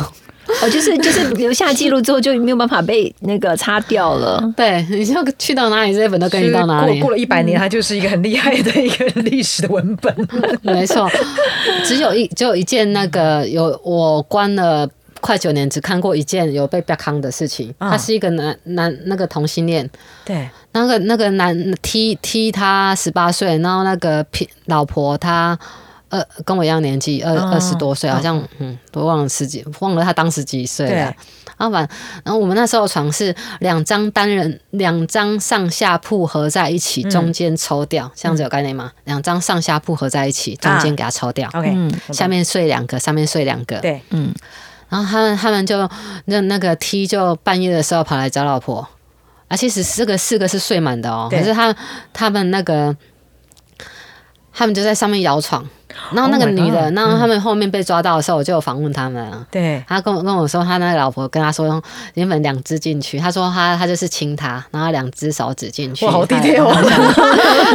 哦，就是就是留下记录之后就没有办法被那个擦掉了。对，你就去到哪里，这些本都跟你到哪里过过。了一百年，它就是一个很厉害的一个历史的文本。没错，只有一只有一件那个有我关了。快九年，只看过一件有被被康的事情。嗯他是一个男男那个同性恋，对，那个那个男踢踢他十八岁，然后那个老婆他呃跟我一样年纪，二哦二十多岁，好像嗯都忘了十几，忘了他当时几岁了。然后反，然后我们那时候床是两张单人，两张上下铺合在一起，嗯中间抽掉，这样子有概念吗？两张上下铺合在一起，中间给它抽掉，OK，嗯。下面睡两个，上面睡两个。对，嗯，然后他们他们就那那个 T 就半夜的时候跑来找老婆，啊，其实四个四个是睡满的哦，可是他他们那个他们就在上面摇床，然后那个 Oh 女的然后他们后面被抓到的时候，我就有访问他们啊。对，他跟我跟我说，他那个老婆跟他说，原本两只进去，他说他他就是亲他，然后两只手指进去。哇好他 detail 哦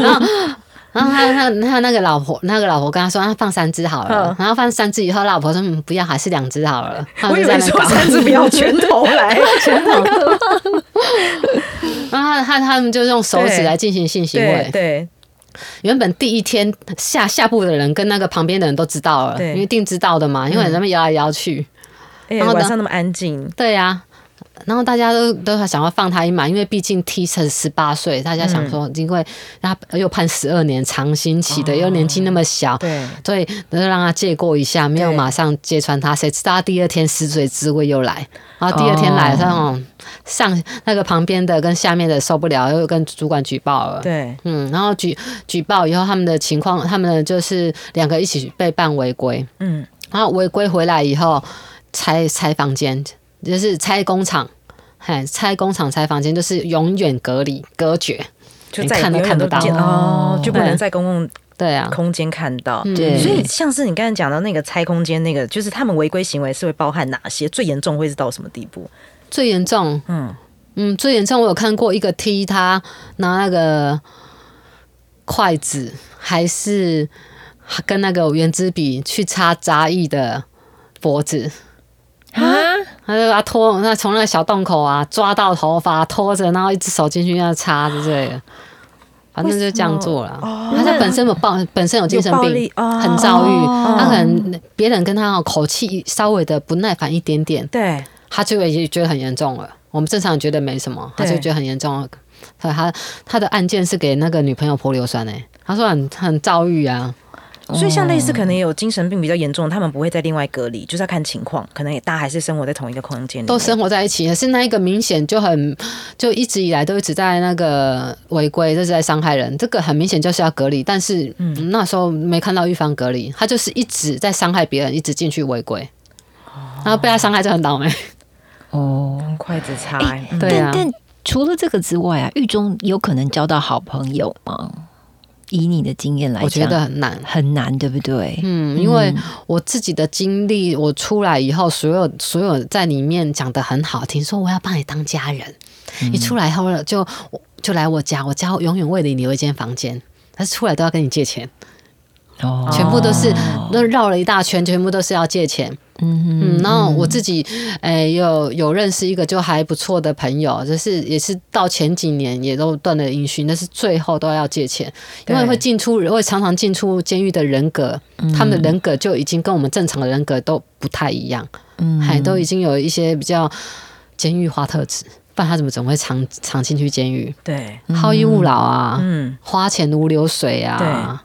然后 然后他他他那个老婆那个老婆跟他说，他放三只好了嗯，然后放三只以后，老婆说嗯不要，还是两只好了。他我以为们就在那搞说三只不要 拳头来，拳头。然后他他他们就用手指对来进行性行对为。对原本第一天下下部的人跟那个旁边的人都知道了，因为一定知道的嘛，因为人们摇来摇去。哎，然后呢晚上那么安静，对呀、然后大家都都想要放他一马，因为毕竟 T 成十八岁，大家想说，因为他又判十二年长刑期的，又年纪那么小，对。所以就让他借过一下，没有对。马上揭穿他。谁知道他第二天死罪滋味又来，然后第二天来，哦那种上那个旁边的跟下面的受不了，又跟主管举报了。对。嗯，然后举举报以后，他们的情况，他们就是两个一起被办违规，嗯，然后违规回来以后拆拆房间，就是拆工厂，嘿，拆工厂拆房间就是永远隔离隔绝，就再看都看不到哦，就不能在公共对啊，空间看到。嗯对所以像是你刚才讲到那个拆空间，那个就是他们违规行为是会包含哪些？最严重会是到什么地步？最严重，嗯，嗯，最严重我有看过一个踢他拿那个筷子还是跟那个圆珠笔去插杂役的脖子。啊，他就把他拖，那从那个小洞口啊抓到头发，拖着，然后一只手进去要插之类的，反正就这样做了。哦他本身有暴，本身有精神病，哦。很躁郁，哦。他可能别人跟他口气稍微的不耐烦一点点，对。他就也觉得很严重了。我们正常人觉得没什么，他就觉得很严重了。所以他他的案件是给那个女朋友泼硫酸诶、他说很很躁郁啊，所以像类似可能也有精神病比较严重，他们不会再另外隔离，就是要看情况，可能也大家还是生活在同一个空间里，都生活在一起，可是那一个明显就很，就一直以来都一直在那个违规，就是在伤害人。这个很明显就是要隔离，但是、嗯、那时候没看到预防隔离，他就是一直在伤害别人，一直进去违规，然后被他伤害就很倒霉。哦，用筷子插、对啊但但除了这个之外啊，狱中有可能交到好朋友吗？以你的经验来讲，我觉得很难。很难，对不对？嗯，因为我自己的经历，我出来以后，所有所有在里面讲的很好听，说我要把你当家人，你出来后了就就来我家，我家永远为你留一间房间，但是出来都要跟你借钱，哦。全部都是都绕了一大圈，全部都是要借钱。嗯嗯，然后我自己诶、有有认识一个就还不错的朋友，就是也是到前几年也都断了音讯，但是最后都要借钱，因为会进出会常常进出监狱的人格，他们的人格就已经跟我们正常的人格都不太一样，嗯。还都已经有一些比较监狱化特质，不然他怎么总会常常进去监狱？对，好逸恶劳啊，嗯，花钱如流水啊，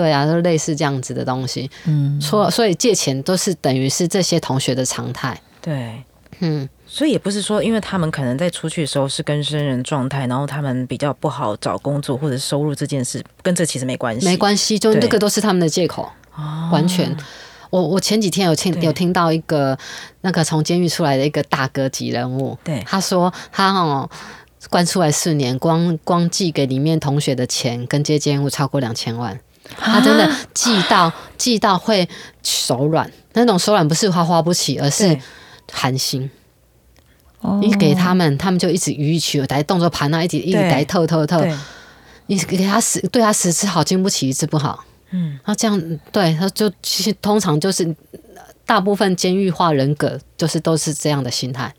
对啊，就类似这样子的东西。嗯所所以借钱都是等于是这些同学的常态。对。嗯，所以也不是说，因为他们可能在出去的时候是跟生人状态，然后他们比较不好找工作或者收入这件事，跟这其实没关系。没关系，就对这个都是他们的借口，完全。我我前几天有听有听到一个那个从监狱出来的一个大哥级人物，对他说他哦关出来四年，光光寄给里面同学的钱跟接监务超过两千万。他真的记到记到会手软，那种手软不是花花不起，而是寒心。哦你给他们，他们就一直予以取来，动作盘啊，一直一直对来透透透。你给他十对他十次好，经不起一次不好。嗯，那这样对他就其实通常就是呃大部分监狱化人格就是都是这样的心态。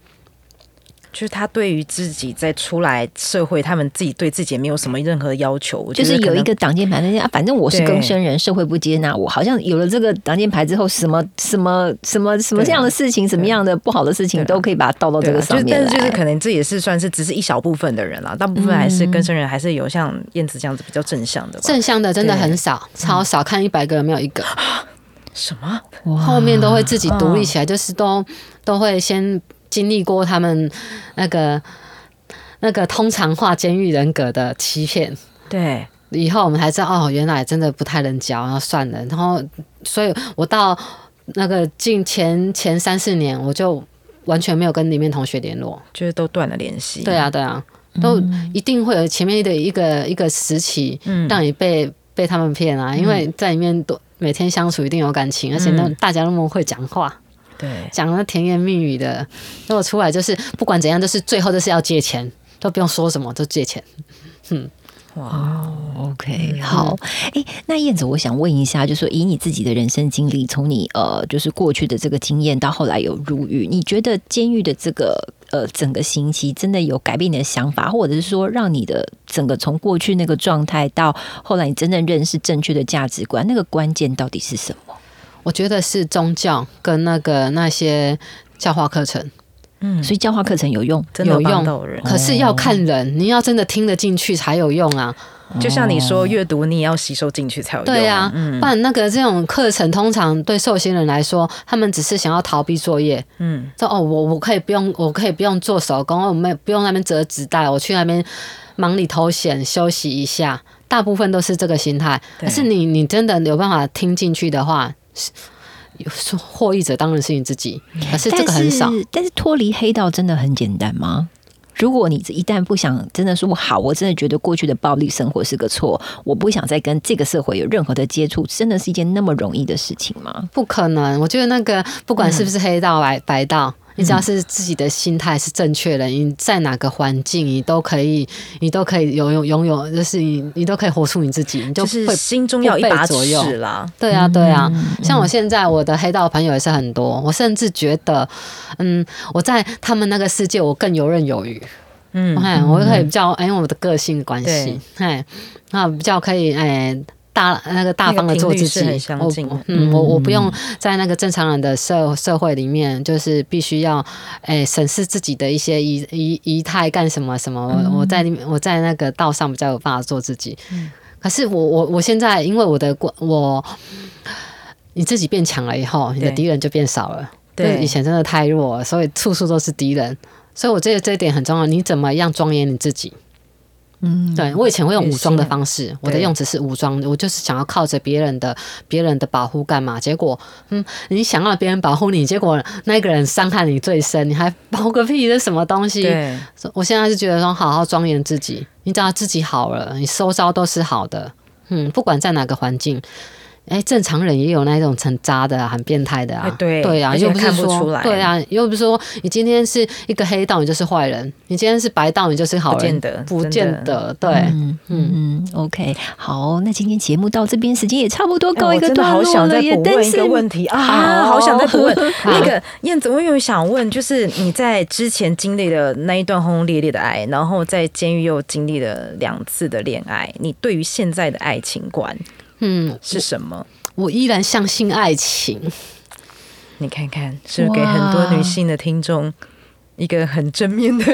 就是他对于自己在出来社会，他们自己对自己也没有什么任何要求，就是有一个挡箭牌，那些啊，反正我是对更生人，社会不接纳我。好像有了这个挡箭牌之后，什么什么什么什么这样的事情，什么样的不好的事情，都可以把它倒到这个上面来。但是就是可能这也是算是只是一小部分的人啦，大部分还是跟生人还是有像燕子这样子比较正向的吧。正向的真的很少，超少，看一百个有没有一个，什么？哇后面都会自己独立起来，就是都都会先经历过他们那个那个通常化监狱人格的欺骗。对，以后我们才知道哦，原来真的不太能教，然后算了。然后，所以我到那个近前前三四年，我就完全没有跟里面同学联络。就是都断了联系。对啊，对啊，都一定会有前面的一个一个时期，嗯让你被被他们骗啊，因为在里面都每天相处一定有感情，而且那嗯大家那么会讲话，对，讲了甜言蜜语的，如果出来就是不管怎样，就是最后就是要借钱，都不用说什么，都借钱。嗯哇，OK，好，诶，那燕子，我想问一下，就说以你自己的人生经历，从你呃，就是过去的这个经验到后来有入狱，你觉得监狱的这个呃整个刑期真的有改变你的想法，或者是说让你的整个从过去那个状态到后来你真正认识正确的价值观，那个关键到底是什么？我觉得是宗教跟那个那些教化课程。嗯，所以教化课程有用，真的有用。可是要看人，你要真的听得进去才有用啊。就像你说，阅读你也要吸收进去才有用。对啊，嗯。不然那个这种课程通常对受刑人来说，他们只是想要逃避作业，嗯，说哦，我我可以不用，我可以不用做手工，我们不用那边折纸袋，我去那边忙里偷闲休息一下，大部分都是这个心态。对。可是你你真的有办法听进去的话，获益者当然是你自己，可是这个很少但。是脱离黑道真的很简单吗？如果你一旦不想真的说好，我真的觉得过去的暴力生活是个错，我不想再跟这个社会有任何的接触，真的是一件那么容易的事情吗？不可能，我觉得那个不管是不是黑道白白道，你只要是自己的心态是正确的，你在哪个环境，你都可以，你都可以拥有拥有，就是你你都可以活出你自己，你就就是会心中要有一把左右。尺啦。对啊，对啊，嗯像我现在我的黑道朋友也是很多，我甚至觉得，嗯，我在他们那个世界我更游刃有余，嗯，哎、我可以比较，哎，因为我的个性关系对，哎，那比较可以，哎。大那个大方的做自己相近我嗯，我我不用在那个正常人的社社会里面，就是必须要，哎，审视自己的一些仪仪仪态干什么什么。我我在里面我在那个道上比较有办法做自己。可是我我我现在因为我的过我，你自己变强了以后，你的敌人就变少了。对以前真的太弱了，所以处处都是敌人。所以我觉得这一点很重要，你怎么样庄严你自己？嗯，对我以前会用武装的方式，我的用词是武装，我就是想要靠着别人的别人的保护干嘛？结果，嗯，你想要别人保护你，结果那个人伤害你最深，你还保个屁？这什么东西？对，我现在是觉得说，好好庄严自己，你只要自己好了，你收招都是好的。嗯，不管在哪个环境，哎、正常人也有那种很渣的、啊、很变态的啊哎。对对啊，又不是看不出来说对啊，又不是说你今天是一个黑道，你就是坏人；你今天是白道，你就是好人。不见得不见得。对，嗯嗯，OK，好，那今天节目到这边，时间也差不多哎告一真的好段落了耶。想再补但是问一个问题啊，好好想再补问 好那个燕子，我有想问，就是你在之前经历的那一段轰轰烈烈的爱，然后在监狱又经历了两次的恋爱，你对于现在的爱情观嗯，是什么？我依然相信爱情。你看看，是不是给很多女性的听众一个很正面的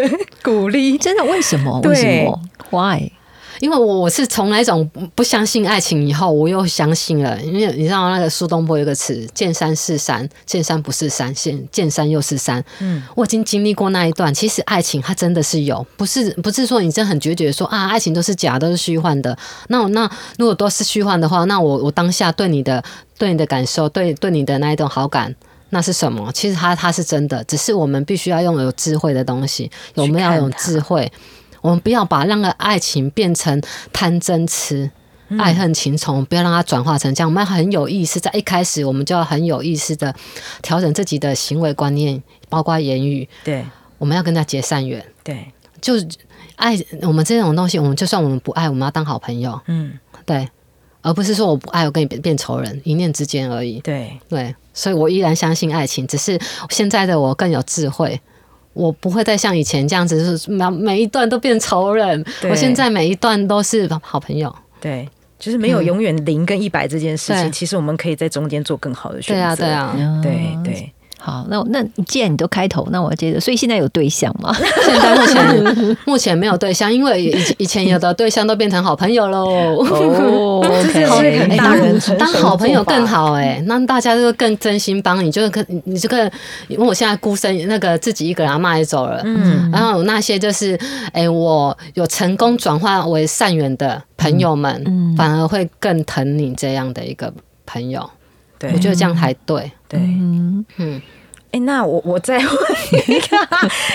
鼓励？真的为什么？为什么？Why？因为我我是从那种不相信爱情以后，我又相信了。因为你知道那个苏东坡有个词“见山是山，见山不是山，见见山又是山”。嗯，我已经经历过那一段。其实爱情它真的是有，不是不是说你真的很决绝说啊，爱情都是假，都是虚幻的。那我那如果都是虚幻的话，那我我当下对你的对你的感受，对对你的那一种好感。那是什么？其实它它是真的，只是我们必须要拥有智慧的东西，我们要有智慧，我们不要把那个爱情变成贪嗔痴。爱恨情仇，不要让它转化成这样。我们要很有意识，在一开始我们就要很有意识的调整自己的行为观念，包括言语。对我们要跟他结善缘，对，就爱我们这种东西，我们就算我们不爱，我们要当好朋友，嗯，对，而不是说我不爱，我跟你变变仇人，一念之间而已。对，对，所以我依然相信爱情，只是现在的我更有智慧。我不会再像以前这样子，就是每每一段都变仇人。我现在每一段都是好朋友。对。就是没有永远零跟一百这件事情，对其实我们可以在中间做更好的选择。对啊，对啊。对对，好，那那既然你都开头，那我接着。所以现在有对象吗？现在目前目前没有对象，因为以以前有的对象都变成好朋友喽。哦这是好很大人成熟的当好朋友更好哎、那大家就更真心帮你，就是更你这个，因为我现在孤身那个自己一个人，阿妈也走了，嗯，然后有那些就是哎、我有成功转化为善缘的朋友们，嗯反而会更疼你这样的一个朋友，对，我觉得这样才对。对。嗯，嗯，哎，那我我再问一个，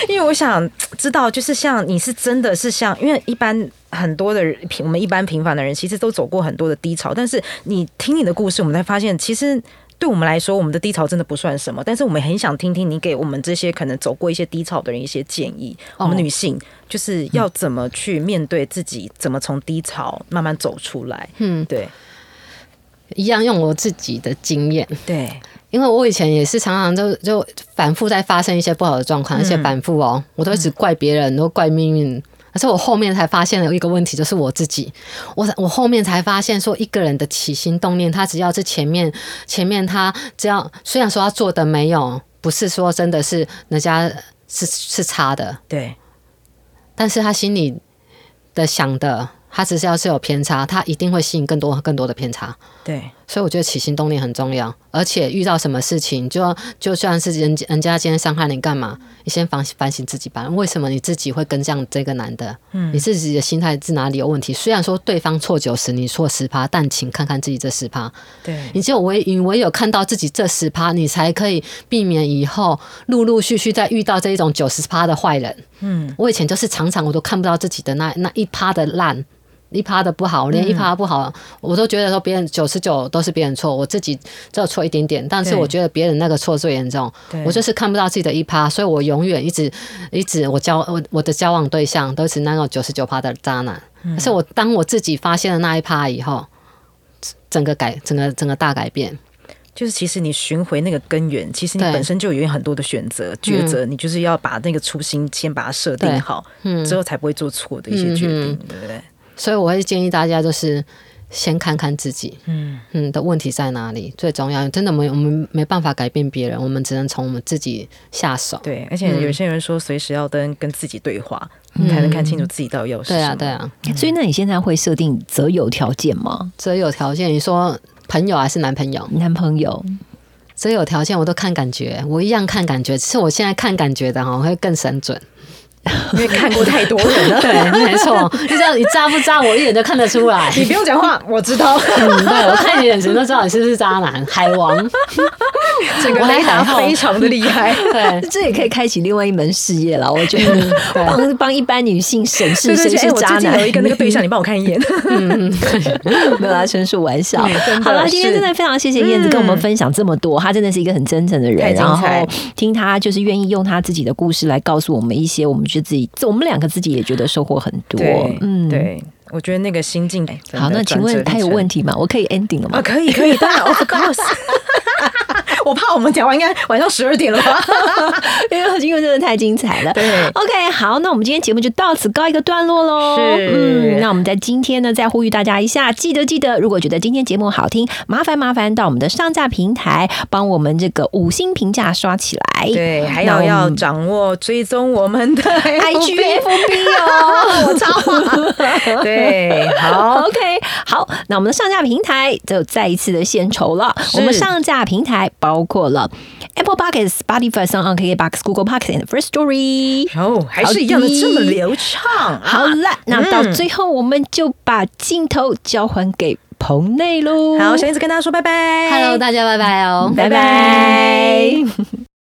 因为我想知道，就是像你是真的是像，因为一般很多的人平，我们一般平凡的人，其实都走过很多的低潮，但是你听你的故事，我们才发现，其实对我们来说，我们的低潮真的不算什么，但是我们很想听听你给我们这些可能走过一些低潮的人一些建议。我们女性就是要怎么去面对自己，怎么从低潮慢慢走出来？嗯，对，一样用我自己的经验，对。因为我以前也是常常就就反复在发生一些不好的状况，而且反复哦，我都一直怪别人，都怪命运。可是我后面才发现了一个问题，就是我自己。我我后面才发现，说一个人的起心动念，他只要是前面前面他只要虽然说他做的没有，不是说真的是人家是是差的，对，但是他心里的想的，他只是要是有偏差，他一定会吸引更多更多的偏差。对，所以我觉得起心动念很重要，而且遇到什么事情，就就算是人人家今天伤害你干嘛，你先反反省自己吧。为什么你自己会跟这样这个男的？嗯，你自己的心态是哪里有问题？虽然说对方错九十，你错十趴，但请看看自己这十趴。对，你只有唯你唯有看到自己这十趴，你才可以避免以后陆陆续续再遇到这一种九十趴的坏人。嗯，我以前就是常常我都看不到自己的那那一趴的烂。一趴的不好，连一趴不好，我都觉得说别人九十九都是别人错，我自己只有错一点点。但是我觉得别人那个错最严重，我就是看不到自己的一趴，所以我永远一直一直我交我我的交往对象都是那种九十九趴的渣男。可是我当我自己发现了那一趴以后，整个改整个整个大改变，就是其实你寻回那个根源，其实你本身就有很多的选择抉择，你就是要把那个初心先把它设定好，之后才不会做错的一些决定，对不对？所以我会建议大家，就是先看看自己，嗯嗯的问题在哪里。最重要，真的没我们没办法改变别人，我们只能从我们自己下手。对，而且有些人说，随时要跟跟自己对话，才能看清楚自己到底要什么。对啊，对啊。所以，那你现在会设定择友条件吗？择友条件，你说朋友还是男朋友？男朋友。择友条件我都看感觉，我一样看感觉，只是我现在看感觉的哈会更神准。因为看过太多人了，对，没错。你知道你渣不渣，我一眼就看得出来。你不用讲话，我知道。嗯，对我看你眼神都知道你是不是渣男，海王。这个雷达非常的厉害，对，这也可以开启另外一门事业了。我觉得帮帮一般女性审视谁是渣男。有一个那个对象，你帮我看一眼。没有啦，纯属玩笑。好了，今天真的非常谢谢燕子跟我们分享这么多，她真的是一个很真诚的人。然后听她就是愿意用她自己的故事来告诉我们一些我们。就自己，我们两个自己也觉得收获很多。嗯，对，我觉得那个心境。好，那请问他有问题吗？我可以 ending 了吗？啊，可以，可以，当然，of course。我怕我们讲完应该晚上十二点了吧？因为因为真的太精彩了。对，OK，好，那我们今天节目就到此告一个段落喽。是，嗯，那我们在今天呢，再呼吁大家一下，记得记得，如果觉得今天节目好听，麻烦麻烦到我们的上架平台帮我们这个五星评价刷起来。对，还要要掌握追踪我们的 IGFB 哦，我操！对，好，OK，好，那我们的上架平台就再一次的献丑了。我们上架平台包。包括了 Apple Podcasts、Spotify、s o n KK Box、Google Podcasts 和 First Story，哦，还是一样的这么流畅。好了，那到最后我们就把镜头交还给棚内喽。好，小燕子跟大家说拜拜，Hello，大家拜拜哦，拜拜。